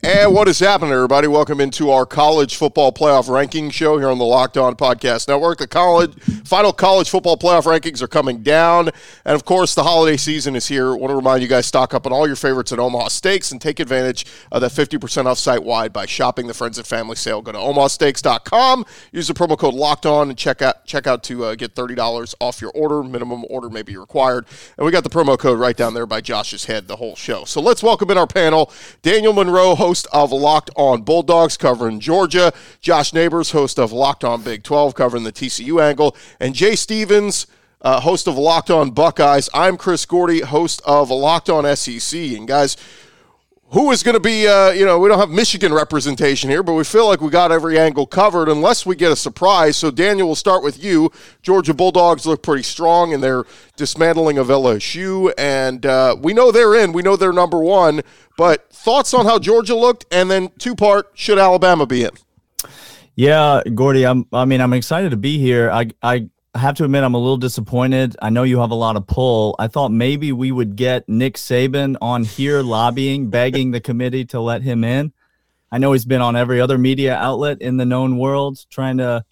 And what is happening, everybody? Welcome into our college football playoff ranking show here on the Locked On Podcast Network. The college final college football playoff rankings are coming down, and of course, the holiday season is here. I want to remind you guys stock up on all your favorites at Omaha Steaks and take advantage of that 50% off site wide by shopping the Friends and Family sale. Go to omahasteaks.com, use the promo code Locked On, and check out check out to uh, get $30 off your order. Minimum order may be required, and we got the promo code right down there by Josh's head the whole show. So let's welcome in our panel, Daniel Monroe, host of Locked On Bulldogs covering Georgia, Josh Neighbors, host of Locked On Big 12 covering the TCU angle, and Jay Stevens, uh, host of Locked On Buckeyes. I'm Chris Gordy, host of Locked On SEC. And guys, who is going to be, uh, you know, we don't have Michigan representation here, but we feel like we got every angle covered unless we get a surprise. So, Daniel, we'll start with you. Georgia Bulldogs look pretty strong in their dismantling of LSU, and uh, we know they're in. We know they're number one, but thoughts on how Georgia looked, and then two part, should Alabama be in? Yeah, Gordy, I'm, I mean, I'm excited to be here. I, I I have to admit, I'm a little disappointed. I know you have a lot of pull. I thought maybe we would get Nick Saban on here lobbying, begging the committee to let him in. I know he's been on every other media outlet in the known world trying to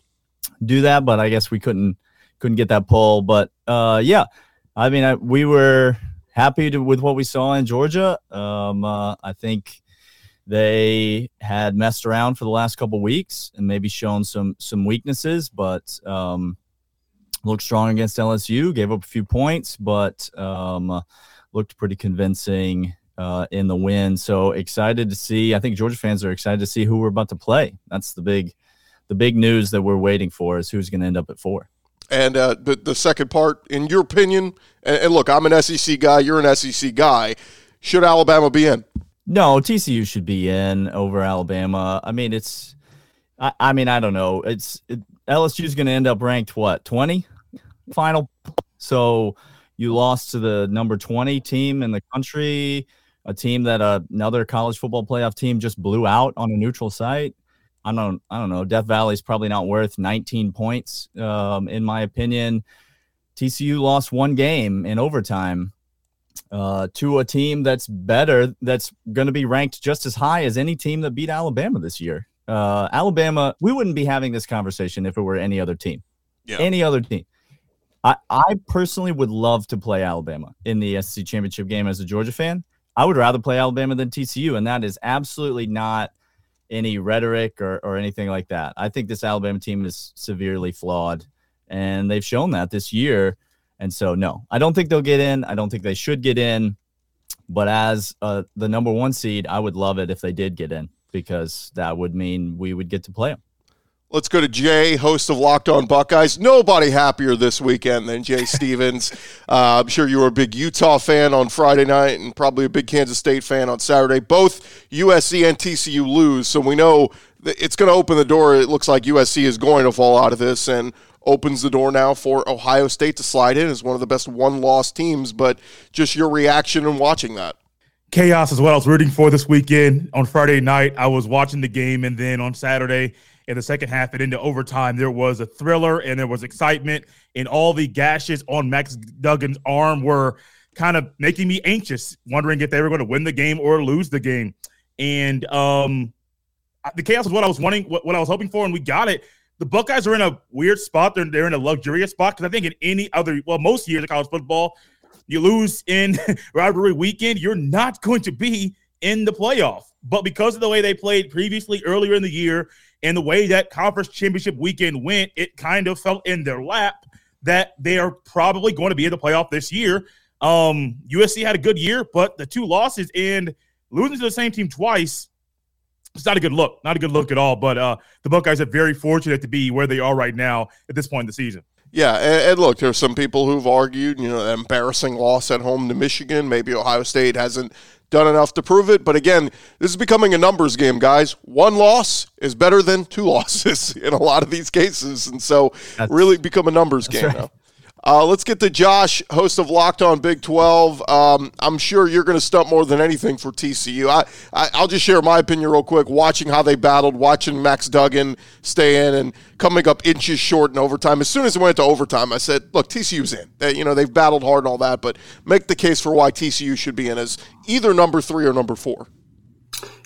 do that, but I guess we couldn't couldn't get that pull. But uh, yeah, I mean, I, we were happy to, with what we saw in Georgia. Um, uh, I think they had messed around for the last couple weeks and maybe shown some some weaknesses, but um, looked strong against LSU, gave up a few points, but um, looked pretty convincing uh, in the win. So excited to see. I think Georgia fans are excited to see who we're about to play. That's the big, the big news that we're waiting for is who's going to end up at four. And uh, the the second part, in your opinion, and, and look, I'm an SEC guy. You're an SEC guy. Should Alabama be in? No, TCU should be in over Alabama. I mean, it's. I, I mean, I don't know. It's it, LSU is going to end up ranked what twenty final. So you lost to the number twenty team in the country, a team that uh, another college football playoff team just blew out on a neutral site. I don't I don't know. Death Valley is probably not worth 19 points, um, in my opinion. TCU lost one game in overtime uh, to a team that's better, that's going to be ranked just as high as any team that beat Alabama this year. Uh, Alabama, we wouldn't be having this conversation if it were any other team. Yeah. Any other team. I, I personally would love to play Alabama in the SEC championship game as a Georgia fan. I would rather play Alabama than TCU, and that is absolutely not any rhetoric or, or anything like that. I think this Alabama team is severely flawed, and they've shown that this year. And so, no, I don't think they'll get in. I don't think they should get in. But as uh, the number one seed, I would love it if they did get in because that would mean we would get to play them. Let's go to Jay, host of Locked On Buckeyes. Nobody happier this weekend than Jay Stevens. uh, I'm sure you were a big Utah fan on Friday night and probably a big Kansas State fan on Saturday. Both USC and TCU lose, so we know it's going to open the door. It looks like USC is going to fall out of this and opens the door now for Ohio State to slide in as one of the best one loss teams. But just your reaction and watching that chaos is what I was rooting for this weekend. On Friday night, I was watching the game, and then on Saturday, in the second half and into overtime, there was a thriller and there was excitement, and all the gashes on Max Duggan's arm were kind of making me anxious, wondering if they were going to win the game or lose the game. And um, the chaos was what I was wanting, what, what I was hoping for, and we got it. The Buckeyes are in a weird spot. They're, they're in a luxurious spot because I think in any other, well, most years of college football, you lose in rivalry weekend, you're not going to be in the playoff. But because of the way they played previously earlier in the year and the way that conference championship weekend went, it kind of fell in their lap that they are probably going to be in the playoff this year. Um, USC had a good year, but the two losses and losing to the same team twice, it's not a good look. Not a good look at all. But uh, the Buckeyes are very fortunate to be where they are right now at this point in the season. Yeah, and, and, look, there's some people who've argued, you know, embarrassing loss at home to Michigan. Maybe Ohio State hasn't done enough to prove it. But again, this is becoming a numbers game, guys. One loss is better than two losses in a lot of these cases. And so that's, really become a numbers game right. now. Uh, let's get to Josh, host of Locked On Big 12. Um, I'm sure you're going to stump more than anything for TCU. I, I, will just share my opinion real quick. Watching how they battled, watching Max Duggan stay in and coming up inches short in overtime. As soon as it went to overtime, I said, look, TCU's in. They, you know, they've battled hard and all that, but make the case for why TCU should be in as either number three or number four.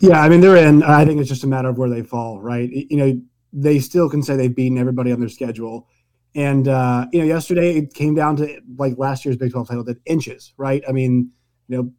Yeah, I mean they're in. I think it's just a matter of where they fall, right? You know, they still can say they've beaten everybody on their schedule. And uh, you know, yesterday it came down to like last year's Big 12 title did inches, right? I mean, you know,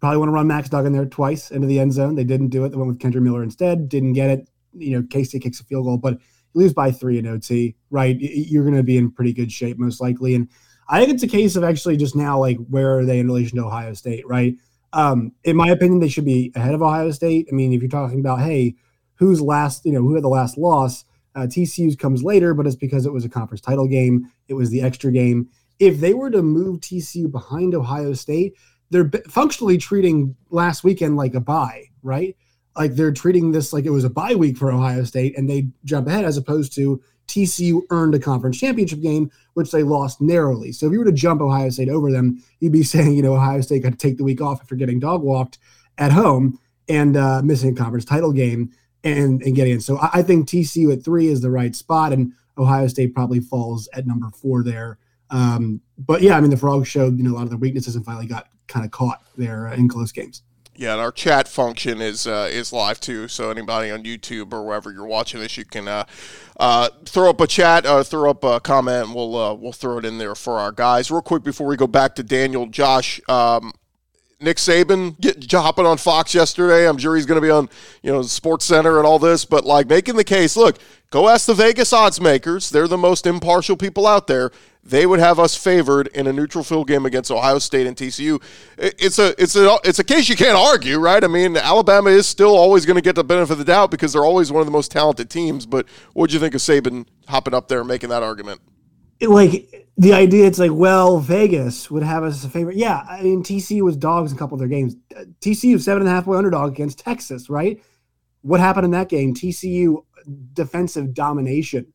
probably want to run Max Duggan there twice into the end zone. They didn't do it. They went with Kendre Miller instead. Didn't get it. You know, K-State kicks a field goal, but you lose by three in OT, right? You're going to be in pretty good shape most likely. And I think it's a case of actually just now, like, where are they in relation to Ohio State, right? Um, in my opinion, they should be ahead of Ohio State. I mean, if you're talking about, hey, who's last, you know, who had the last loss, uh, TCU's comes later, but it's because it was a conference title game. It was the extra game. If they were to move TCU behind Ohio State, they're functionally treating last weekend like a bye, right? Like they're treating this like it was a bye week for Ohio State and they jump ahead as opposed to TCU earned a conference championship game, which they lost narrowly. So if you were to jump Ohio State over them, you'd be saying, you know, Ohio State got to take the week off after getting dog walked at home and uh, missing a conference title game and, and getting in. So I, I think TCU at three is the right spot, and Ohio State probably falls at number four there. Um, but yeah, I mean, the Frogs showed you know a lot of their weaknesses and finally got kind of caught there uh, in close games. Yeah, and our chat function is uh, is live too. So anybody on YouTube or wherever you're watching this, you can uh, uh, throw up a chat, uh, throw up a comment, and we'll uh, we'll throw it in there for our guys. Real quick before we go back to Daniel, Josh. Um, Nick Saban get, hopping on Fox yesterday. I'm sure he's going to be on, you know, Sports Center and all this, but like making the case, look, go ask the Vegas odds makers. They're the most impartial people out there they would have us favored in a neutral field game against Ohio State and TCU. It's a it's a it's a case you can't argue, right? I mean, Alabama is still always going to get the benefit of the doubt because they're always one of the most talented teams. But what do you think of Saban hopping up there and making that argument? Like the idea, it's like, well, Vegas would have us as a favorite. Yeah, I mean, TCU was dogs in a couple of their games. TCU seven and a half point underdog against Texas, right? What happened in that game? TCU defensive domination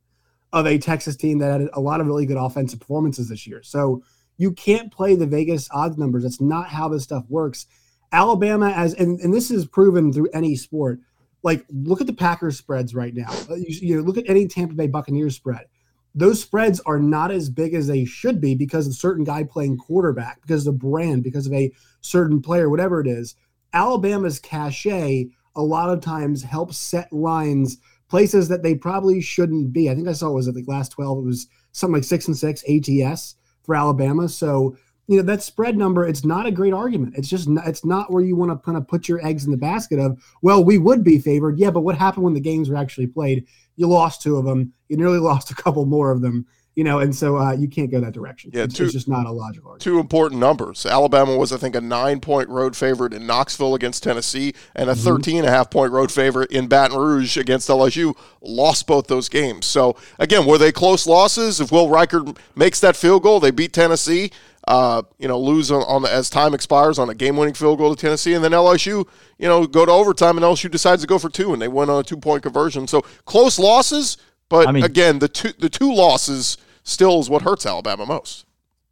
of a Texas team that had a lot of really good offensive performances this year. So you can't play the Vegas odds numbers. That's not how this stuff works. Alabama, as and, and this is proven through any sport. Like, look at the Packers spreads right now. Uh, you, you know, look at any Tampa Bay Buccaneers spread. Those spreads are not as big as they should be because of a certain guy playing quarterback, because of the brand, because of a certain player, whatever it is. Alabama's cachet a lot of times helps set lines places that they probably shouldn't be. I think I saw it was at the last 12, it was something like six and six ATS for Alabama. So, you know, that spread number, it's not a great argument. It's just, not, it's not where you want to kind of put your eggs in the basket of, well, we would be favored. Yeah, but what happened when the games were actually played? You lost two of them. You nearly lost a couple more of them you know, and so uh, you can't go that direction. Yeah, it's, two, it's just not a logical argument. Two important numbers. Alabama was, I think, a nine point road favorite in Knoxville against Tennessee and a mm-hmm. 13 and a half point road favorite in Baton Rouge against LSU. Lost both those games. So, again, were they close losses? If Will Reichard makes that field goal, they beat Tennessee. Uh, you know, lose on, on the, as time expires on a game-winning field goal to Tennessee, and then LSU, you know, go to overtime, and LSU decides to go for two, and they win on a two-point conversion. So close losses, but I mean, again, the two the two losses still is what hurts Alabama most.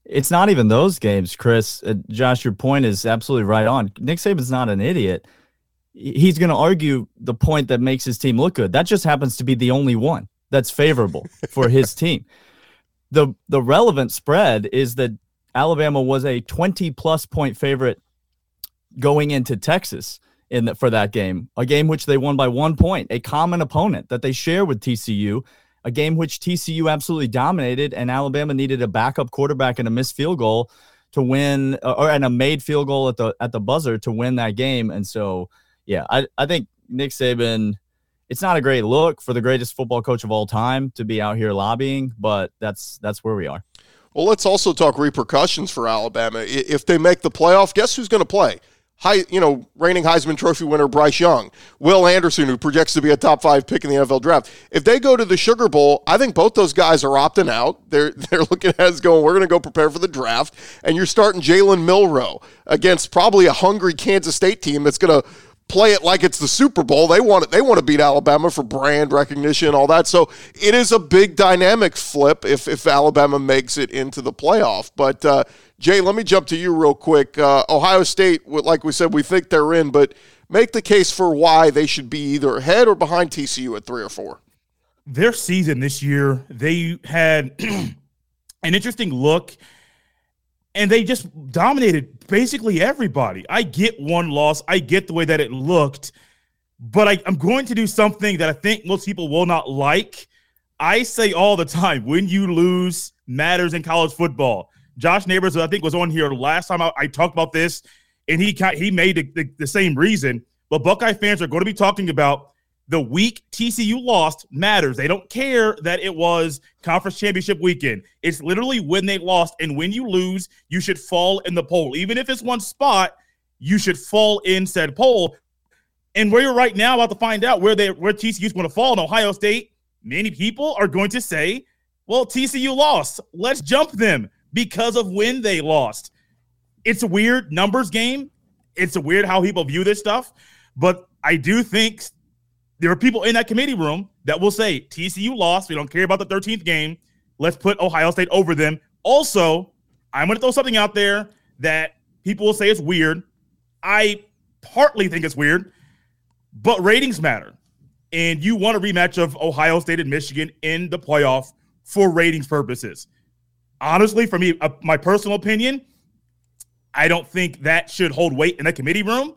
It's not even those games, Chris. Uh, Josh, your point is absolutely right on. Nick Saban's not an idiot. He's going to argue the point that makes his team look good. That just happens to be the only one that's favorable for his team. The the relevant spread is that Alabama was a 20 plus point favorite going into Texas in the, for that game, a game which they won by one point, a common opponent that they share with TCU, a game which TCU absolutely dominated, and Alabama needed a backup quarterback and a missed field goal to win, uh, or and a made field goal at the at the buzzer to win that game. And so, yeah, I I think Nick Saban. It's not a great look for the greatest football coach of all time to be out here lobbying, but that's that's where we are. Well, let's also talk repercussions for Alabama. If they make the playoff, guess who's going to play? High, you know, reigning Heisman Trophy winner Bryce Young, Will Anderson, who projects to be a top five pick in the NFL draft. If they go to the Sugar Bowl, I think both those guys are opting out. They're they're looking at us going, we're going to go prepare for the draft, and you're starting Jalen Milroe against probably a hungry Kansas State team that's going to play it like it's the Super Bowl. They want it. They want to beat Alabama for brand recognition, and all that. So it is a big dynamic flip if if Alabama makes it into the playoff. But uh, Jay, let me jump to you real quick. Uh, Ohio State, like we said, we think they're in, but make the case for why they should be either ahead or behind TCU at three or four. Their season this year, they had an interesting look and they just dominated basically everybody. I get one loss, I get the way that it looked, but I, I'm going to do something that I think most people will not like. I say all the time when you lose matters in college football. Josh Neighbors, I think, was on here last time I, I talked about this, and he he made the, the, the same reason. But Buckeye fans are going to be talking about the week TCU lost matters. They don't care that it was conference championship weekend. It's literally when they lost. And when you lose, you should fall in the poll. Even if it's one spot, you should fall in said poll. And where you're right now about to find out where they where TCU's going to fall in Ohio State, many people are going to say, well, TCU lost. Let's jump them because of when they lost. It's a weird numbers game. It's a weird how people view this stuff. But I do think there are people in that committee room that will say TCU lost. We don't care about the 13th game. Let's put Ohio State over them. Also, I'm going to throw something out there that people will say is weird. I partly think it's weird, but ratings matter. And you want a rematch of Ohio State and Michigan in the playoff for ratings purposes. Honestly, for me, uh, my personal opinion, I don't think that should hold weight in the committee room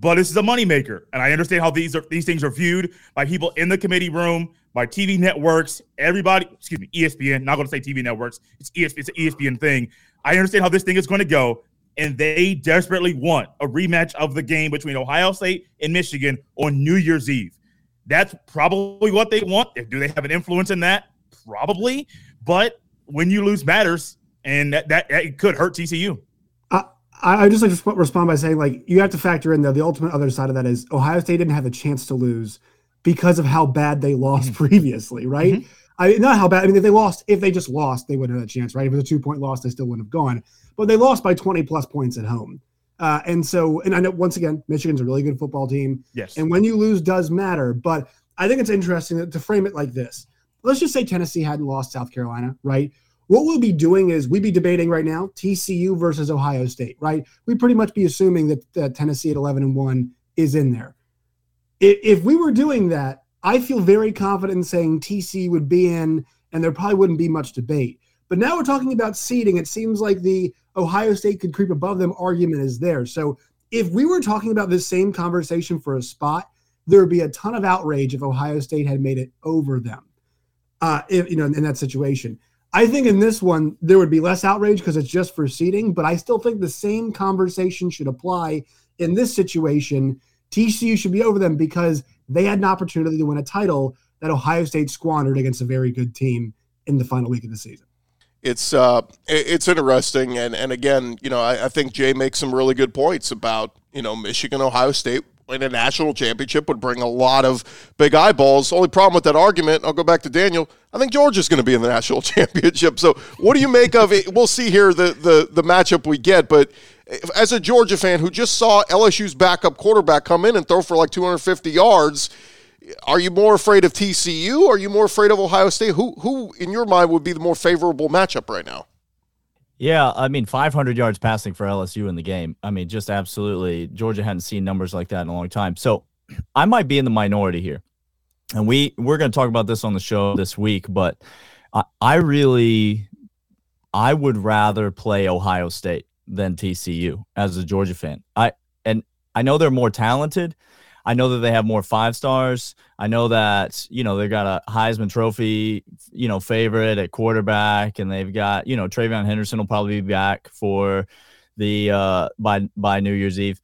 but this is a moneymaker. And I understand how these are these things are viewed by people in the committee room, by TV networks, everybody, excuse me, ESPN, not going to say TV networks, it's, ESPN, it's an ESPN thing. I understand how this thing is going to go, and they desperately want a rematch of the game between Ohio State and Michigan on New Year's Eve. That's probably what they want. Do they have an influence in that? Probably. But when you lose matters, and that, that, that could hurt TCU. I, I just like to respond by saying, like, you have to factor in though the ultimate other side of that is Ohio State didn't have a chance to lose because of how bad they lost mm-hmm. previously, right? Mm-hmm. I not how bad. I mean, if they lost, if they just lost, they wouldn't have a chance, right? If it was a two point loss, they still wouldn't have gone. But they lost by 20 plus points at home. Uh, and so, and I know once again, Michigan's a really good football team. Yes. And when you lose does matter. But I think it's interesting to frame it like this. Let's just say Tennessee hadn't lost South Carolina, right? What we'll be doing is we'd be debating right now TCU versus Ohio State, right? We'd pretty much be assuming that uh, Tennessee at 11 and 1 is in there. If, we were doing that, I feel very confident in saying TC would be in, and there probably wouldn't be much debate. But now we're talking about seeding. It seems like the Ohio State could creep above them argument is there. So if we were talking about this same conversation for a spot, there would be a ton of outrage if Ohio State had made it over them. Uh, if you know, in that situation. I think in this one there would be less outrage because it's just for seating, but I still think the same conversation should apply in this situation. TCU should be over them because they had an opportunity to win a title that Ohio State squandered against a very good team in the final week of the season. It's uh, it's interesting, and and again, you know, I, I think Jay makes some really good points about you know Michigan, Ohio State in a national championship would bring a lot of big eyeballs. Only problem with that argument, I'll go back to Daniel. I think Georgia's going to be in the national championship. So, what do you make of it? We'll see here the the the matchup we get, but as a Georgia fan who just saw LSU's backup quarterback come in and throw for like 250 yards, are you more afraid of TCU? Or are you more afraid of Ohio State? Who who in your mind would be the more favorable matchup right now? Yeah, I mean, 500 yards passing for LSU in the game. I mean, just absolutely. Georgia hadn't seen numbers like that in a long time. So I might be in the minority here. And we we're going to talk about this on the show this week, but I, I really I would rather play Ohio State than TCU as a Georgia fan. I and I know they're more talented, I know that they have more five stars. I know that, you know, they've got a Heisman Trophy, you know, favorite at quarterback, and they've got, you know, TreVeyon Henderson will probably be back for the uh by by New Year's Eve.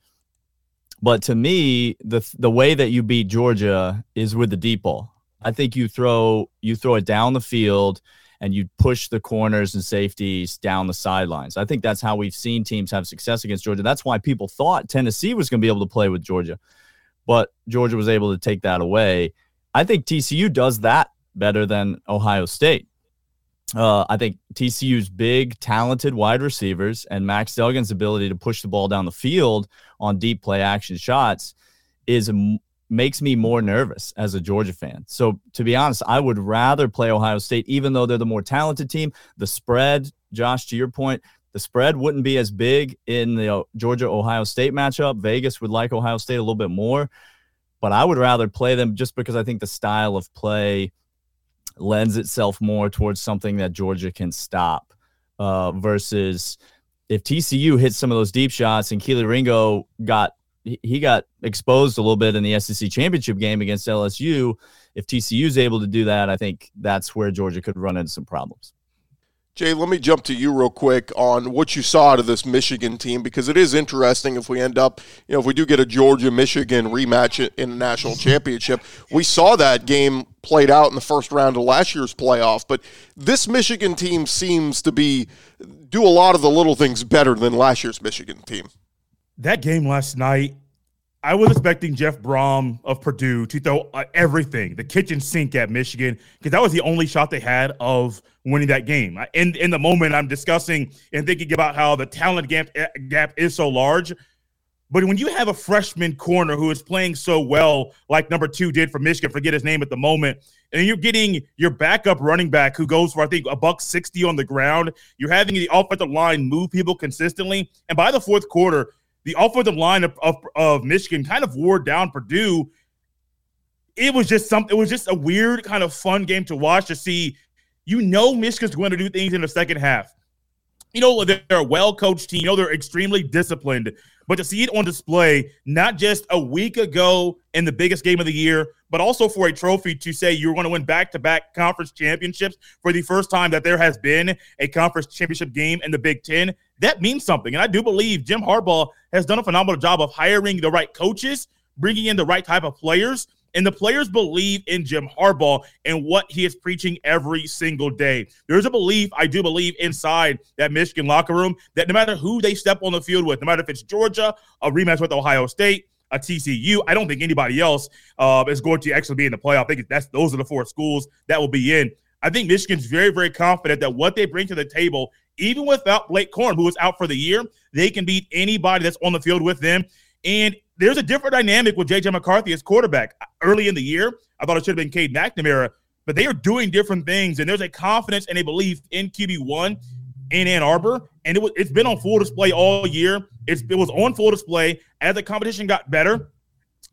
But to me, the the way that you beat Georgia is with the deep ball. I think you throw you throw it down the field and you push the corners and safeties down the sidelines. I think that's how we've seen teams have success against Georgia. That's why people thought Tennessee was going to be able to play with Georgia but Georgia was able to take that away. I think TCU does that better than Ohio State. Uh, I think TCU's big, talented wide receivers and Max Duggan's ability to push the ball down the field on deep play action shots is makes me more nervous as a Georgia fan. So to be honest, I would rather play Ohio State, even though they're the more talented team. The spread, Josh, to your point, the spread wouldn't be as big in the uh, Georgia Ohio State matchup. Vegas would like Ohio State a little bit more, but I would rather play them just because I think the style of play lends itself more towards something that Georgia can stop uh, versus if TCU hits some of those deep shots and Kelee Ringo got he got exposed a little bit in the SEC championship game against LSU. If TCU is able to do that, I think that's where Georgia could run into some problems. Jay, let me jump to you real quick on what you saw out of this Michigan team because it is interesting if we end up, you know, if we do get a Georgia Michigan rematch in the national championship. We saw that game played out in the first round of last year's playoff, but this Michigan team seems to be do a lot of the little things better than last year's Michigan team. That game last night I was expecting Jeff Brohm of Purdue to throw uh, everything, the kitchen sink at Michigan, because that was the only shot they had of winning that game. In in the moment, I'm discussing and thinking about how the talent gap eh, gap is so large. But when you have a freshman corner who is playing so well, like number two did for Michigan, forget his name at the moment, and you're getting your backup running back who goes for I think a buck sixty on the ground. You're having the offensive line move people consistently, and by the fourth quarter, the offensive line of, of, of Michigan kind of wore down Purdue. It was just something, it was just a weird kind of fun game to watch to see. You know, Michigan's going to do things in the second half. You know, they're a well coached team. You know, they're extremely disciplined. But to see it on display, not just a week ago in the biggest game of the year, but also for a trophy to say you're going to win back to back conference championships for the first time that there has been a conference championship game in the Big Ten, that means something. And I do believe Jim Harbaugh has done a phenomenal job of hiring the right coaches, bringing in the right type of players and the players believe in Jim Harbaugh and what he is preaching every single day. There's a belief, I do believe, inside that Michigan locker room that no matter who they step on the field with, no matter if it's Georgia, a rematch with Ohio State, a TCU, I don't think anybody else uh, is going to actually be in the playoff. I think that's those are the four schools that will be in. I think Michigan's very, very confident that what they bring to the table, even without Blake Corum, who is out for the year, they can beat anybody that's on the field with them. And there's a different dynamic with JJ McCarthy as quarterback. Early in the year, I thought it should have been Cade McNamara, but they are doing different things, and there's a confidence and a belief in QB one in Ann Arbor, and it was, it's been on full display all year. It's, it was on full display as the competition got better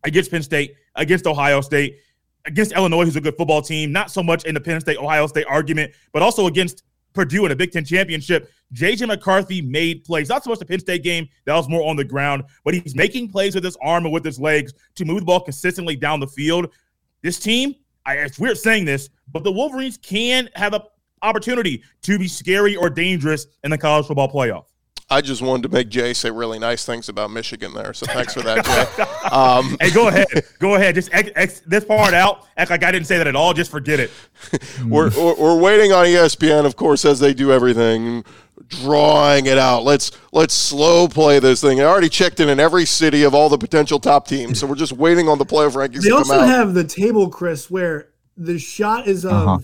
against Penn State, against Ohio State, against Illinois, who's a good football team. Not so much in the Penn State Ohio State argument, but also against Purdue in a Big Ten championship. JJ McCarthy made plays, not so much the Penn State game, that was more on the ground, but he's mm-hmm. making plays with his arm and with his legs to move the ball consistently down the field. This team, I, it's weird saying this, but the Wolverines can have an opportunity to be scary or dangerous in the college football playoff. I just wanted to make Jay say really nice things about Michigan there. So thanks for that, Jay. Um, hey, go ahead. Go ahead. Just ex, ex, this part out. Act like I didn't say that at all. Just forget it. we're, we're, we're waiting on ESPN, of course, as they do everything, drawing it out. Let's let's slow play this thing. I already checked in in every city of all the potential top teams, so we're just waiting on the playoff rankings. They also have the table, Chris, where the shot is of. Uh-huh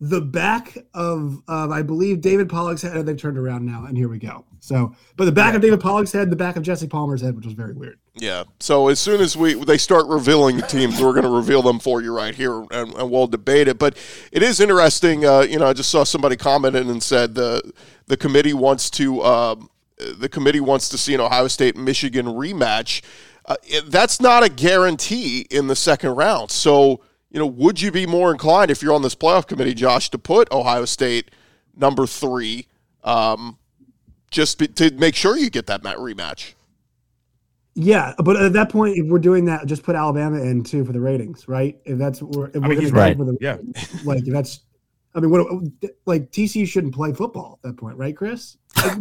the back of, of I believe David Pollack's head. They've turned around now, and here we go. So, but the back yeah. of David Pollack's head, the back of Jesse Palmer's head, which was very weird. Yeah. So as soon as we they start revealing the teams, we're going to reveal them for you right here, and, and we'll debate it. But it is interesting. Uh, you know, I just saw somebody commented and said the the committee wants to um, the committee wants to see an Ohio State Michigan rematch. Uh, it, that's not a guarantee in the second round. So you know, would you be more inclined if you're on this playoff committee, Josh, to put Ohio State number three, um, just be, to make sure you get that rematch? Yeah, but at that point, if we're doing that, just put Alabama in too for the ratings, right? If that's if we're, I mean, right. The, yeah, like that's, I mean, what like TCU shouldn't play football at that point, right, Chris? I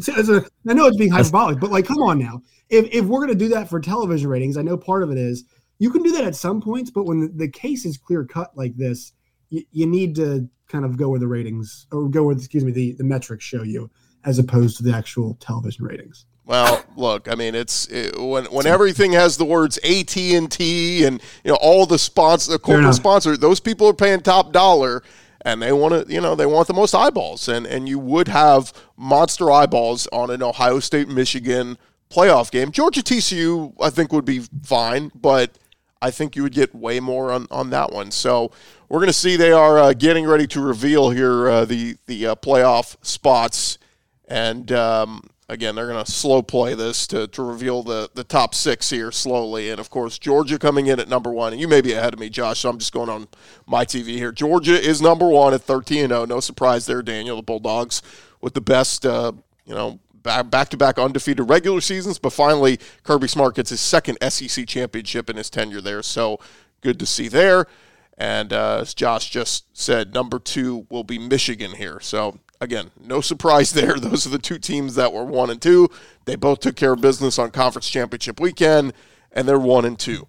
know it's being hyperbolic, but like, come on now. If if we're gonna do that for television ratings, I know part of it is you can do that at some points, but when the case is clear cut like this, you, you need to kind of go where the ratings or go where, excuse me, the, the metrics show you as opposed to the actual television ratings. Well, look, I mean, it's it, when when everything has the words AT and T and you know all the sponsors, the corporate sponsors, those people are paying top dollar, and they want to, you know, they want the most eyeballs, and and you would have monster eyeballs on an Ohio State Michigan playoff game. Georgia TCU, I think, would be fine, but I think you would get way more on, on that one. So we're going to see they are uh, getting ready to reveal here uh, the the uh, playoff spots, and um, again they're going to slow play this to, to reveal the the top six here slowly. And of course Georgia coming in at number one, and you may be ahead of me, Josh. So I'm just going on my TV here. Georgia is number one at 13 0. No surprise there, Daniel. The Bulldogs with the best uh, you know back to back undefeated regular seasons, but finally Kirby Smart gets his second SEC championship in his tenure there. So good to see there. And uh, as Josh just said, number two will be Michigan here. So again, no surprise there. Those are the two teams that were one and two. They both took care of business on conference championship weekend, and they're one and two.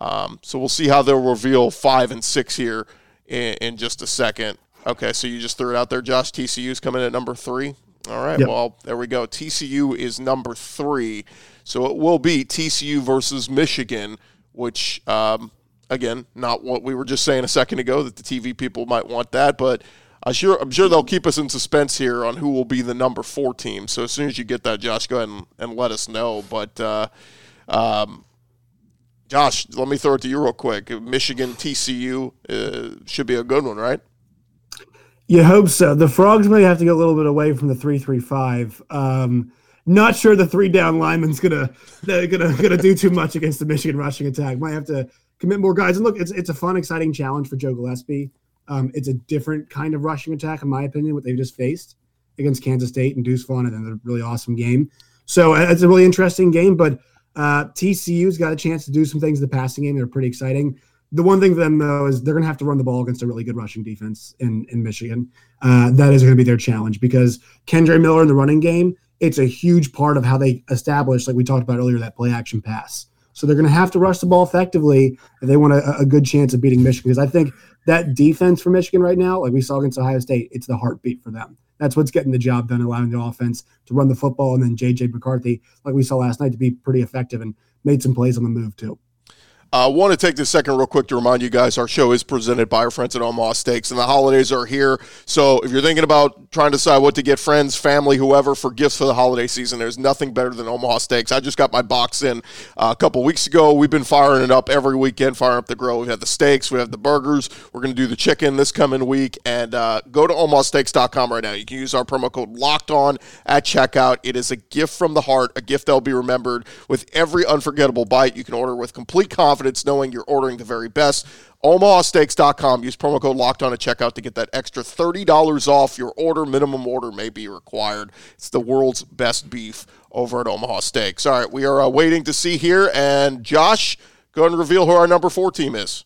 Um, so we'll see how they'll reveal five and six here in, in, just a second. Okay, so you just threw it out there, Josh. TCU's coming at number three. All right, yep. well, there we go. TCU is number three. So it will be TCU versus Michigan, which, um, again, not what we were just saying a second ago that the TV people might want that, but I'm sure, I'm sure they'll keep us in suspense here on who will be the number four team. So as soon as you get that, Josh, go ahead and, and let us know. But, uh, um, Josh, let me throw it to you real quick. Michigan TCU uh, should be a good one, right? You hope so. The Frogs may have to get a little bit away from the three three five. Um, not sure the three down lineman's gonna gonna gonna do too much against the Michigan rushing attack. Might have to commit more guys. And look, it's it's a fun, exciting challenge for Joe Gillespie. Um, it's a different kind of rushing attack, in my opinion, what they've just faced against Kansas State and Deuce Vaughn, and then a really awesome game. So uh, it's a really interesting game, but uh, TCU's got a chance to do some things in the passing game that are pretty exciting. The one thing for them though is they're going to have to run the ball against a really good rushing defense in in Michigan. Uh, that is going to be their challenge because Kendre Miller in the running game, it's a huge part of how they establish, like we talked about earlier, that play action pass. So they're going to have to rush the ball effectively if they want a, a good chance of beating Michigan. Because I think that defense for Michigan right now, like we saw against Ohio State, it's the heartbeat for them. That's what's getting the job done, allowing the offense to run the football, and then JJ McCarthy, like we saw last night, to be pretty effective and made some plays on the move too. I uh, want to take this second real quick to remind you guys our show is presented by our friends at Omaha Steaks, and the holidays are here. So if you're thinking about trying to decide what to get friends, family, whoever for gifts for the holiday season, there's nothing better than Omaha Steaks. I just got my box in uh, a couple weeks ago. We've been firing it up every weekend, firing up the grill. We've had the steaks, we have the burgers. We're going to do the chicken this coming week. And uh, go to omahasteaks.com right now. You can use our promo code Locked On at checkout. It is a gift from the heart, a gift that will be remembered with every unforgettable bite. You can order with complete confidence confidence knowing you're ordering the very best. OmahaSteaks.com. Use promo code Locked On at checkout to get that extra $30 off your order. Minimum order may be required. It's the world's best beef over at Omaha Steaks. All right, we are uh, waiting to see here. And Josh, go ahead and reveal who our number four team is.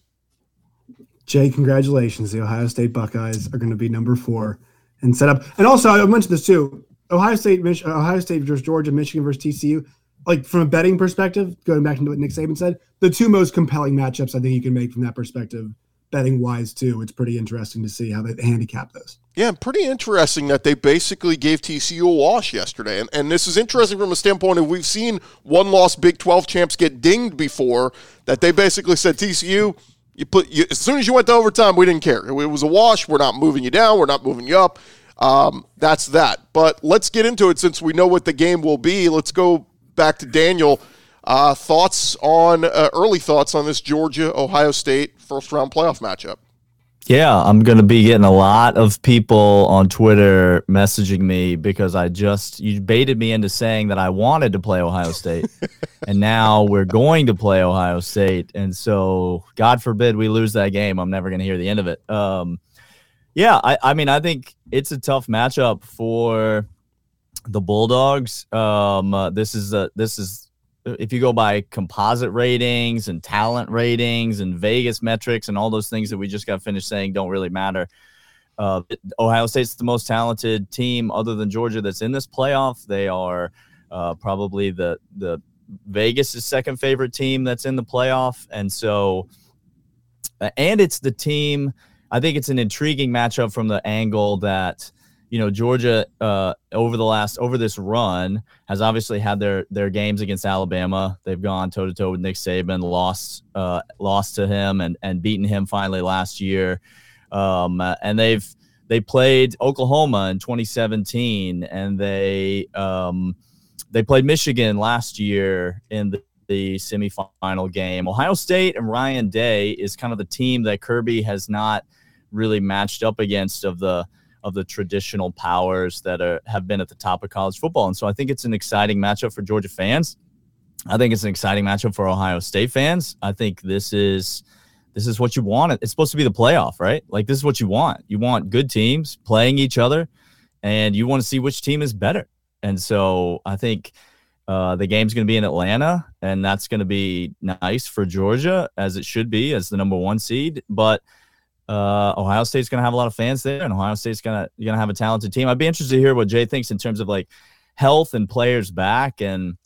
Jay, congratulations. The Ohio State Buckeyes are going to be number four and set up. And also, I mentioned this too. Ohio State, Ohio State versus Georgia, Michigan versus TCU like from a betting perspective, going back into what Nick Saban said, the two most compelling matchups I think you can make from that perspective, betting wise too. It's pretty interesting to see how they handicap those. Yeah, pretty interesting that they basically gave TCU a wash yesterday. And, and this is interesting from a standpoint of we've seen one loss Big 12 champs get dinged before, that they basically said, TCU, you put you, as soon as you went to overtime, we didn't care. It was a wash. We're not moving you down. We're not moving you up. Um, that's that. But let's get into it since we know what the game will be. Let's go back to Daniel. Uh, thoughts on uh, early thoughts on this Georgia Ohio State first round playoff matchup? Yeah, I'm going to be getting a lot of people on Twitter messaging me because I just you baited me into saying that I wanted to play Ohio State, and now we're going to play Ohio State, and so God forbid we lose that game, I'm never going to hear the end of it. Um, yeah, I, I mean I think it's a tough matchup for the Bulldogs. Um, uh, this is a this is if you go by composite ratings and talent ratings and Vegas metrics and all those things that we just got finished saying don't really matter. Uh, Ohio State's the most talented team other than Georgia that's in this playoff. They are uh, probably the the Vegas' second favorite team that's in the playoff, and so and it's the team. I think it's an intriguing matchup from the angle that you know Georgia uh, over the last over this run has obviously had their their games against Alabama. They've gone toe to toe with Nick Saban, lost uh, lost to him, and and beaten him finally last year. Um, and they've they played Oklahoma in 2017, and they um, they played Michigan last year in the, the semifinal game. Ohio State and Ryan Day is kind of the team that Kirby has not really matched up against of the of the traditional powers that are have been at the top of college football. And so I think it's an exciting matchup for Georgia fans. I think it's an exciting matchup for Ohio State fans. I think this is this is what you want. It's supposed to be the playoff, right? Like this is what you want. You want good teams playing each other, and you want to see which team is better. And so I think uh, the game's going to be in Atlanta, and that's going to be nice for Georgia, as it should be, as the number one seed. But uh, Ohio State's going to have a lot of fans there, and Ohio State's going to going to have a talented team. I'd be interested to hear what Jay thinks in terms of like health and players back, and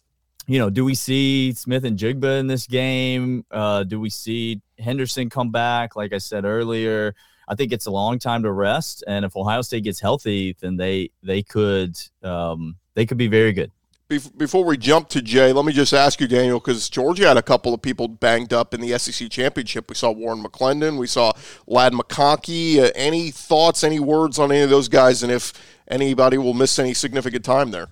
you know, do we see Smith-Njigba in this game? Uh, do we see Henderson come back? Like I said earlier, I think it's a long time to rest, and if Ohio State gets healthy, then they they could um, they could be very good before we jump to Jay, let me just ask you, Daniel, because Georgia had a couple of people banged up in the SEC championship. We saw Warren McClendon, we saw Ladd McConkey. Uh, any thoughts, any words on any of those guys, and if anybody will miss any significant time there?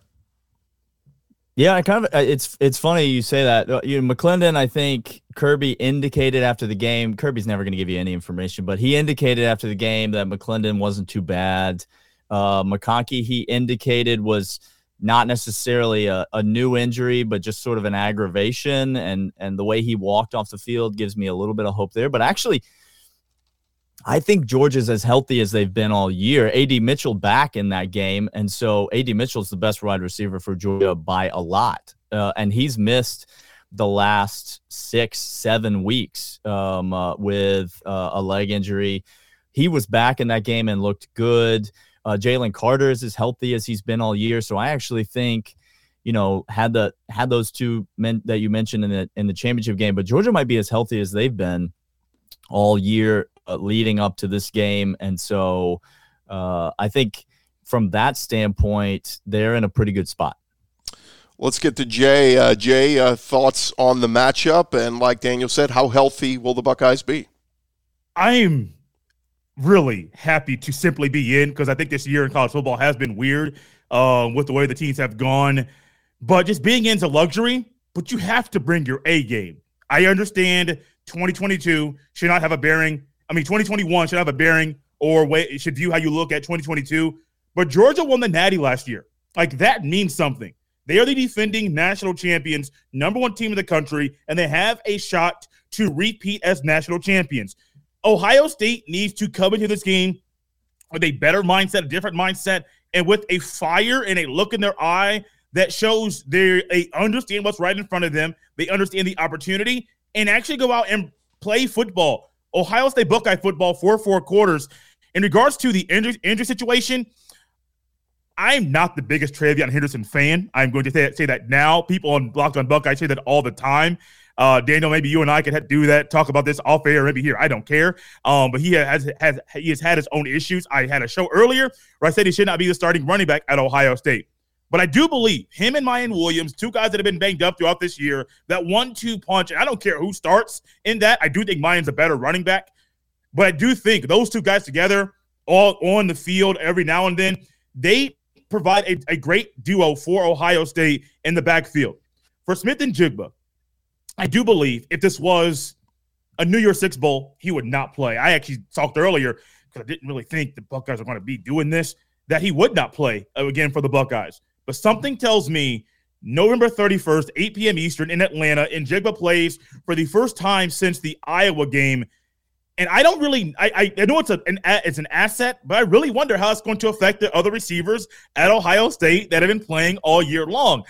Yeah, I kind of. Uh, it's it's funny you say that. Uh, you know, McClendon, I think Kirby indicated after the game. Kirby's never going to give you any information, but he indicated after the game that McClendon wasn't too bad. Uh, McConkey, he indicated was not necessarily a, a new injury, but just sort of an aggravation. And and the way he walked off the field gives me a little bit of hope there. But actually, I think Georgia's as healthy as they've been all year. AD Mitchell back in that game, and so AD Mitchell's the best wide receiver for Georgia by a lot, uh, and he's missed the last six, seven weeks um, uh, with uh, a leg injury. He was back in that game and looked good. Uh, Jalen Carter is as healthy as he's been all year, so I actually think, you know, had the had those two men that you mentioned in the in the championship game, but Georgia might be as healthy as they've been all year uh, leading up to this game, and so uh, I think from that standpoint, they're in a pretty good spot. Let's get to Jay. Uh, Jay, uh, thoughts on the matchup, and like Daniel said, how healthy will the Buckeyes be? I'm really happy to simply be in because I think this year in college football has been weird um, with the way the teams have gone. But just being into luxury, but you have to bring your A game. I understand 2022 should not have a bearing. I mean, 2021 should have a bearing or way should view how you look at 2022. But Georgia won the Natty last year. Like that means something. They are the defending national champions, number one team in the country, and they have a shot to repeat as national champions. Ohio State needs to come into this game with a better mindset, a different mindset, and with a fire and a look in their eye that shows they understand what's right in front of them. They understand the opportunity and actually go out and play football. Ohio State Buckeye football for four quarters. In regards to the injury, injury situation, I'm not the biggest TreVeyon Henderson fan. I'm going to say, say that now. People on Locked on Buckeye say that all the time. Uh, Daniel, maybe you and I could do that, talk about this off air, maybe here. I don't care. Um, but he has has he has had his own issues. I had a show earlier where I said he should not be the starting running back at Ohio State. But I do believe him and Miyan Williams, two guys that have been banged up throughout this year, that one-two punch. And I don't care who starts in that. I do think Miyan's a better running back, but I do think those two guys together, all on the field every now and then, they provide a, a great duo for Ohio State in the backfield. For Smith-Njigba, I do believe if this was a New Year's Six Bowl, he would not play. I actually talked earlier because I didn't really think the Buckeyes are going to be doing this, that he would not play uh, again for the Buckeyes. But something tells me November 31st, 8 p.m. Eastern in Atlanta, Njigba plays for the first time since the Iowa game. And I don't really, I, I know it's a, an it's an asset, but I really wonder how it's going to affect the other receivers at Ohio State that have been playing all year long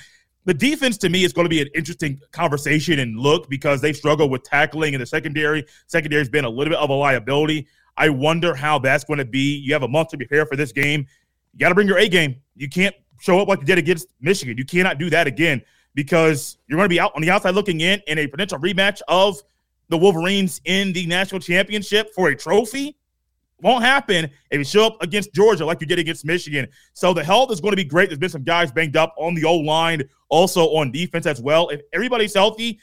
the defense to me is going to be an interesting conversation and look because they struggle with tackling in the secondary. Secondary's been a little bit of a liability. I wonder how that's going to be. You have a month to prepare for this game. You got to bring your A game. You can't show up like you did against Michigan. You cannot do that again because you're going to be out on the outside looking in in a potential rematch of the Wolverines in the national championship for a trophy. Won't happen if you show up against Georgia like you did against Michigan. So the health is going to be great. There's been some guys banged up on the old line, also on defense as well. If everybody's healthy,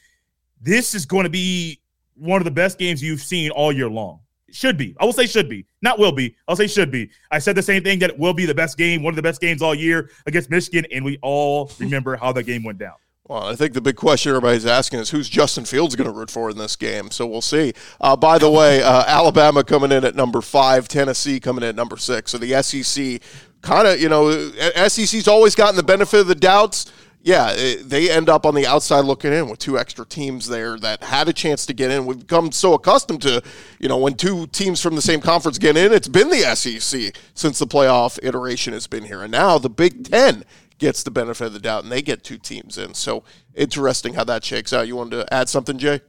this is going to be one of the best games you've seen all year long. Should be. I will say should be. Not will be. I'll say should be. I said the same thing that it will be the best game, one of the best games all year against Michigan, and we all remember how that game went down. Well, I think the big question everybody's asking is who's Justin Fields going to root for in this game. So we'll see. Uh, by the way, uh, Alabama coming in at number five, Tennessee coming in at number six. So the SEC kind of, you know, SEC's always gotten the benefit of the doubts. Yeah, it, they end up on the outside looking in with two extra teams there that had a chance to get in. We've become so accustomed to, you know, when two teams from the same conference get in, it's been the SEC since the playoff iteration has been here. And now the Big Ten gets the benefit of the doubt, and they get two teams in. So interesting how that shakes out. You wanted to add something, Jay?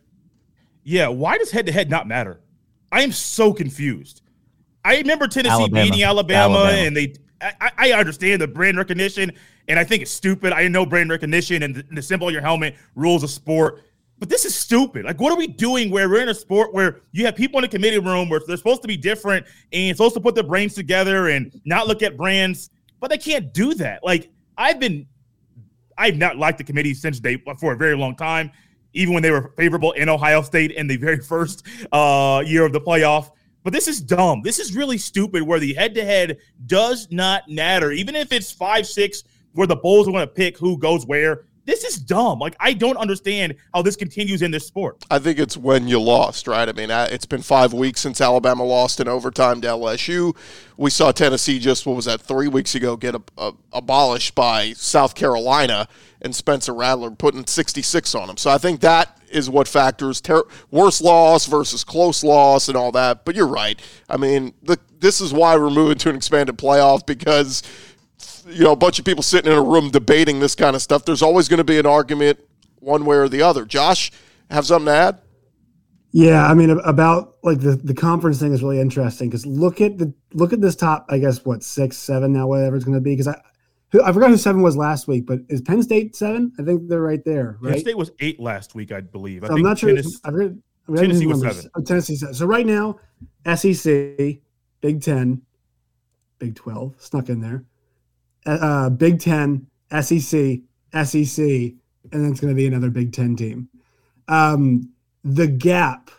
Yeah. Why does head to head not matter? I am so confused. I remember Tennessee Alabama. beating Alabama, Alabama, and they. I, I, understand the brand recognition, and I think it's stupid. I know brand recognition and the, the symbol on your helmet rules of sport. But this is stupid. Like, what are we doing where we're in a sport where you have people in the committee room where they're supposed to be different and supposed to put their brains together and not look at brands, but they can't do that. Like, I've been, I've not liked the committee since they for a very long time, even when they were favorable in Ohio State in the very first uh, year of the playoff. But this is dumb. This is really stupid where the head to head does not matter. Even if it's five, six, where the Bulls are going to pick who goes where, this is dumb. Like I don't understand how this continues in this sport. I think it's when you lost, right? I mean, it's been five weeks since Alabama lost in overtime to LSU. We saw Tennessee just what was that three weeks ago get a, a, abolished by South Carolina and Spencer Rattler putting 66 on them. So I think that is what factors ter- worse loss versus close loss and all that. But you're right. I mean, the, this is why we're moving to an expanded playoff because you know a bunch of people sitting in a room debating this kind of stuff. There's always going to be an argument one way or the other. Josh, have something to add? Yeah, I mean about like the the conference thing is really interesting because look at the look at this top. I guess what six, seven now, whatever it's going to be. Because I I forgot who seven was last week, but is Penn State seven? I think they're right there. Right? Penn State was eight last week, I believe. I so I'm not sure. Tennessee, I've heard, I've Tennessee was seven. Oh, Tennessee seven. So right now, SEC, Big Ten, Big Twelve snuck in there uh, Big Ten, SEC, SEC, and then it's going to be another Big Ten team. Um, the gap,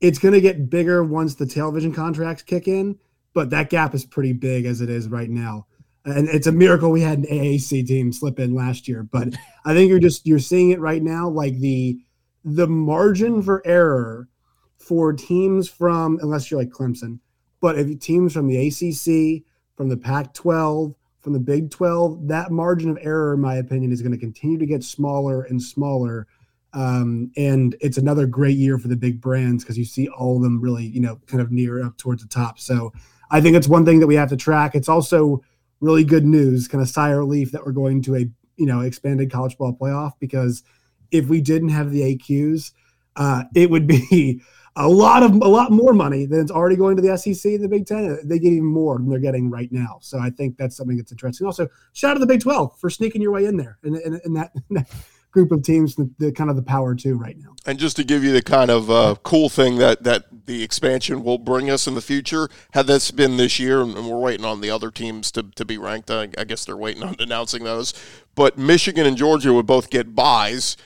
it's going to get bigger once the television contracts kick in, but that gap is pretty big as it is right now. And it's a miracle we had an AAC team slip in last year, but I think you're just you're seeing it right now. Like the the margin for error for teams from unless you're like Clemson, but if teams from the ACC, from the Pac-12, from the Big 12, that margin of error, in my opinion, is going to continue to get smaller and smaller. Um, and it's another great year for the big brands because you see all of them really, you know, kind of near up towards the top. So I think it's one thing that we have to track. It's also really good news, kind of sigh of relief that we're going to a, you know, expanded college ball playoff because if we didn't have the AQs, uh, it would be a lot of a lot more money than it's already going to the SEC and the Big Ten. They get even more than they're getting right now. So I think that's something that's interesting. Also, shout out to the Big Twelve for sneaking your way in there and in, that, that, group of teams, the, the, kind of the power too right now. And just to give you the kind of uh, cool thing that that the expansion will bring us in the future, had this been this year, and we're waiting on the other teams to to be ranked. I, I guess they're waiting on announcing those. But Michigan and Georgia would both get buys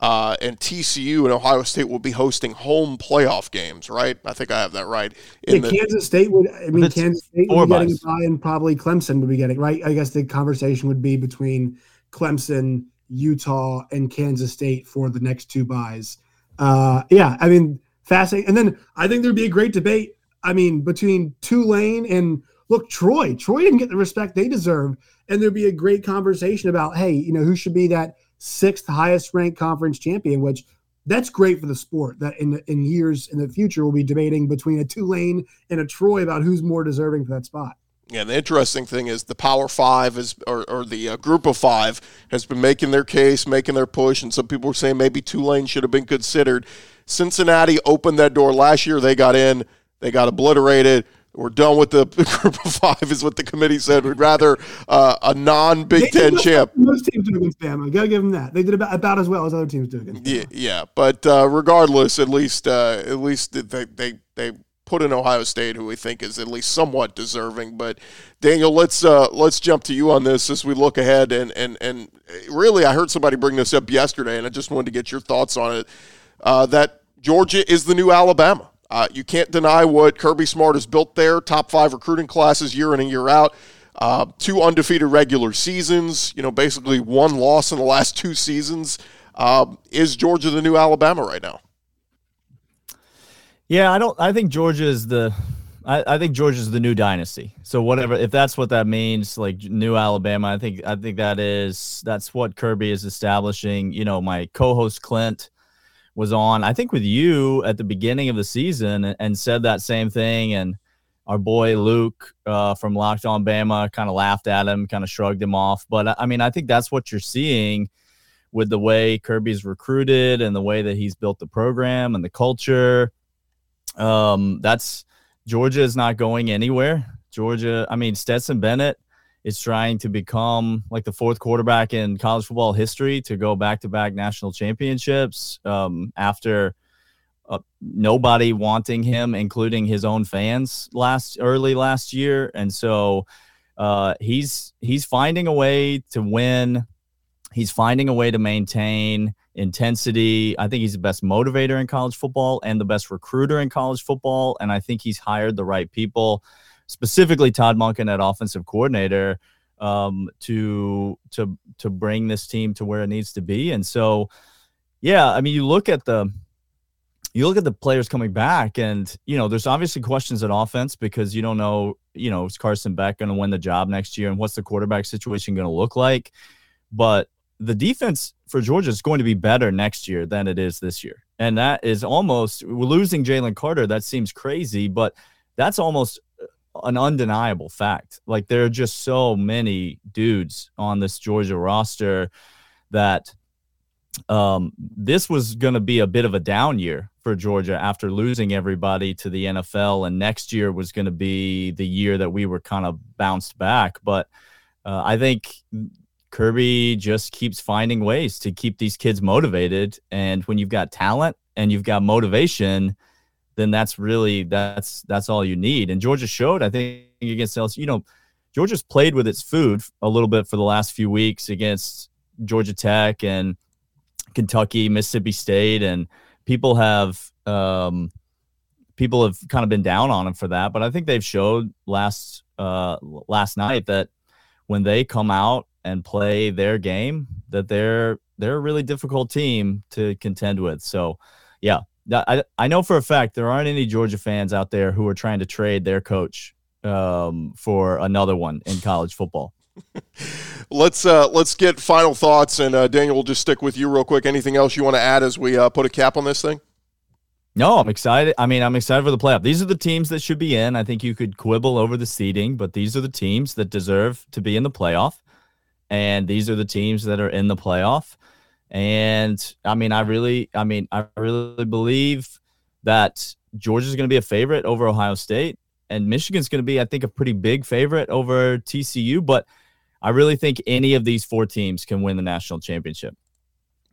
uh, and TCU and Ohio State will be hosting home playoff games, right? I think I have that right. In yeah, the, Kansas State would. I mean, Kansas State would be getting a bye, and probably Clemson would be getting right. I guess the conversation would be between Clemson, Utah, and Kansas State for the next two buys. Uh, yeah, I mean, fascinating. And then I think there'd be a great debate. I mean, between Tulane and look, Troy. Troy didn't get the respect they deserve, and there'd be a great conversation about, hey, you know, who should be that sixth highest ranked conference champion, which that's great for the sport. That in in years in the future, we'll be debating between a Tulane and a Troy about who's more deserving for that spot. Yeah, the interesting thing is the Power Five is, or, or the uh, Group of Five has been making their case, making their push, and some people were saying maybe Tulane should have been considered. Cincinnati opened that door last year; they got in, they got obliterated we're done with the, group of five, is what the committee said. We'd rather uh, a non Big Ten champ. Most teams do against Bama. Gotta give them that. They did about, about as well as other teams do against. Bama. Yeah, yeah. But uh, regardless, at least uh, at least they they they put in Ohio State, who we think is at least somewhat deserving. But Daniel, let's uh, let's jump to you on this as we look ahead. And and and really, I heard somebody bring this up yesterday, and I just wanted to get your thoughts on it. Uh, that Georgia is the new Alabama. Uh, you can't deny what Kirby Smart has built there. Top five recruiting classes year in and year out. Uh, two undefeated regular seasons. You know, basically one loss in the last two seasons. Uh, is Georgia the new Alabama right now? Yeah, I don't. I think Georgia is the. I, I think Georgia is the new dynasty. So whatever, if that's what that means, like new Alabama, I think I think that is that's what Kirby is establishing. You know, my co-host Clint was on, I think, with you at the beginning of the season and, and said that same thing. And our boy Luke uh, from Locked On Bama kind of laughed at him, kind of shrugged him off. But I mean, I think that's what you're seeing with the way Kirby's recruited and the way that he's built the program and the culture. Um, that's Georgia is not going anywhere. Georgia, I mean, Stetson Bennett is trying to become like the fourth quarterback in college football history to go back to back national championships um, after uh, nobody wanting him, including his own fans last early last year. And so uh, he's he's finding a way to win. He's finding a way to maintain intensity. I think he's the best motivator in college football and the best recruiter in college football. And I think he's hired the right people, specifically Todd Monken at offensive coordinator, um, to to to bring this team to where it needs to be. And so, yeah, I mean, you look at the you look at the players coming back, and you know, there's obviously questions at offense because you don't know, you know, is Carson Beck going to win the job next year, and what's the quarterback situation going to look like? But the defense for Georgia is going to be better next year than it is this year. And that is almost losing Jalen Carter. That seems crazy, but that's almost an undeniable fact. Like there are just so many dudes on this Georgia roster that um, this was going to be a bit of a down year for Georgia after losing everybody to the NFL, and next year was going to be the year that we were kind of bounced back. But uh, I think Kirby just keeps finding ways to keep these kids motivated. And when you've got talent and you've got motivation, then that's really that's that's all you need. And Georgia showed, I think, against LSU. You know, Georgia's played with its food a little bit for the last few weeks against Georgia Tech and Kentucky, Mississippi State, and people have um, people have kind of been down on them for that. But I think they've showed last uh, last night that when they come out and play their game that they're they're a really difficult team to contend with. So, yeah, I I know for a fact there aren't any Georgia fans out there who are trying to trade their coach um, for another one in college football. let's uh, let's get final thoughts, and uh, Daniel, we'll just stick with you real quick. Anything else you want to add as we uh, put a cap on this thing? No, I'm excited. I mean, I'm excited for the playoff. These are the teams that should be in. I think you could quibble over the seeding, but these are the teams that deserve to be in the playoff and these are the teams that are in the playoff. And I mean, I really, I mean, I really believe that Georgia's going to be a favorite over Ohio State, and Michigan's going to be, I think, a pretty big favorite over TCU. But I really think any of these four teams can win the national championship.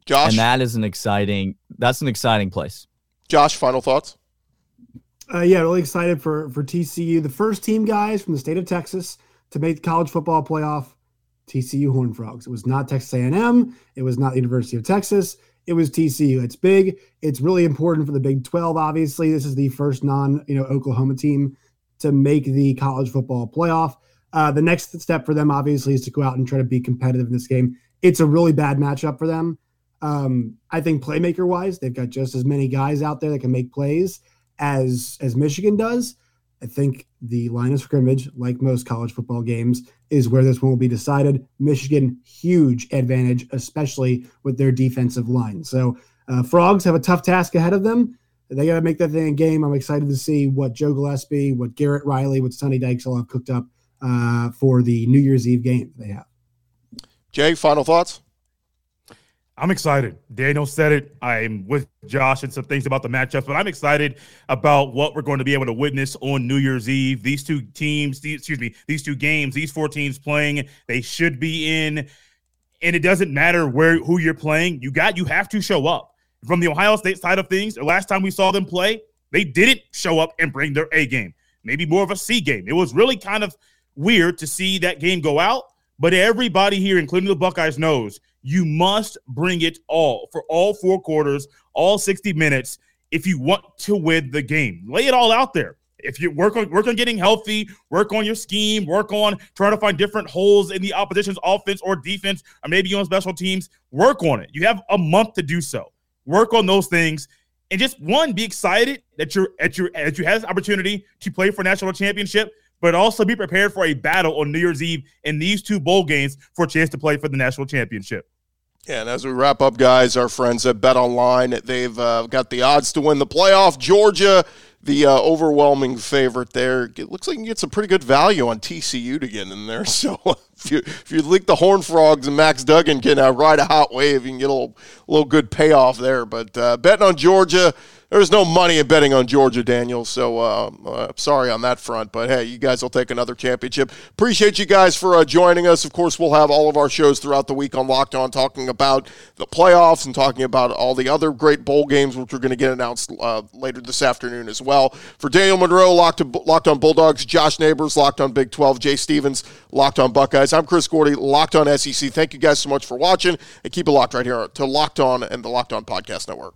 Josh, and that is an exciting. That's an exciting place. Josh, final thoughts. Uh, yeah, really excited for for TCU, the first team guys from the state of Texas to make the college football playoff. TCU Horned Frogs. It was not Texas A&M. It was not the University of Texas. It was TCU. It's big. It's really important for the Big 12. Obviously, this is the first non, you know, Oklahoma team to make the college football playoff. Uh, the next step for them, obviously, is to go out and try to be competitive in this game. It's a really bad matchup for them. Um, I think playmaker wise, they've got just as many guys out there that can make plays as as Michigan does. I think the line of scrimmage, like most college football games, is where this one will be decided. Michigan, huge advantage, especially with their defensive line. So, uh, Frogs have a tough task ahead of them. They got to make that thing a game. I'm excited to see what Joe Gillespie, what Garrett Riley, what Sonny Dykes all have cooked up uh, for the New Year's Eve game they have. Jay, final thoughts? I'm excited. Daniel said it. I'm with Josh and some things about the matchups, but I'm excited about what we're going to be able to witness on New Year's Eve. These two teams, these, excuse me, these two games, these four teams playing, they should be in. And it doesn't matter where who you're playing. You got you have to show up. From the Ohio State side of things, the last time we saw them play, they didn't show up and bring their A game. Maybe more of a C game. It was really kind of weird to see that game go out. But everybody here, including the Buckeyes, knows you must bring it all for all four quarters, all 60 minutes if you want to win the game. Lay it all out there. If you work on work on getting healthy, work on your scheme, work on trying to find different holes in the opposition's offense or defense, or maybe on special teams, work on it. You have a month to do so. Work on those things and just one be excited that you're at your as you have this opportunity to play for national championship but also be prepared for a battle on new year's eve in these two bowl games for a chance to play for the national championship Yeah, and as we wrap up, guys, our friends at Bet Online, they've uh, got the odds to win the playoff. Georgia, the uh, overwhelming favorite there. It looks like you can get some pretty good value on TCU to get in there. So if you if you link the Horn Frogs and Max Duggan can uh, ride a hot wave, you can get a little, little good payoff there. But uh, betting on Georgia there's no money in betting on Georgia, Daniel. So uh, uh, sorry on that front. But hey, you guys will take another championship. Appreciate you guys for uh, joining us. Of course, we'll have all of our shows throughout the week on Locked On talking about the playoffs and talking about all the other great bowl games, which are going to get announced uh, later this afternoon as well. For Daniel Monroe, Locked, Locked On Bulldogs, Josh Neighbors, Locked On Big 12, Jay Stevens, Locked On Buckeyes. I'm Chris Gordy, Locked On SEC. Thank you guys so much for watching and keep it locked right here to Locked On and the Locked On Podcast Network.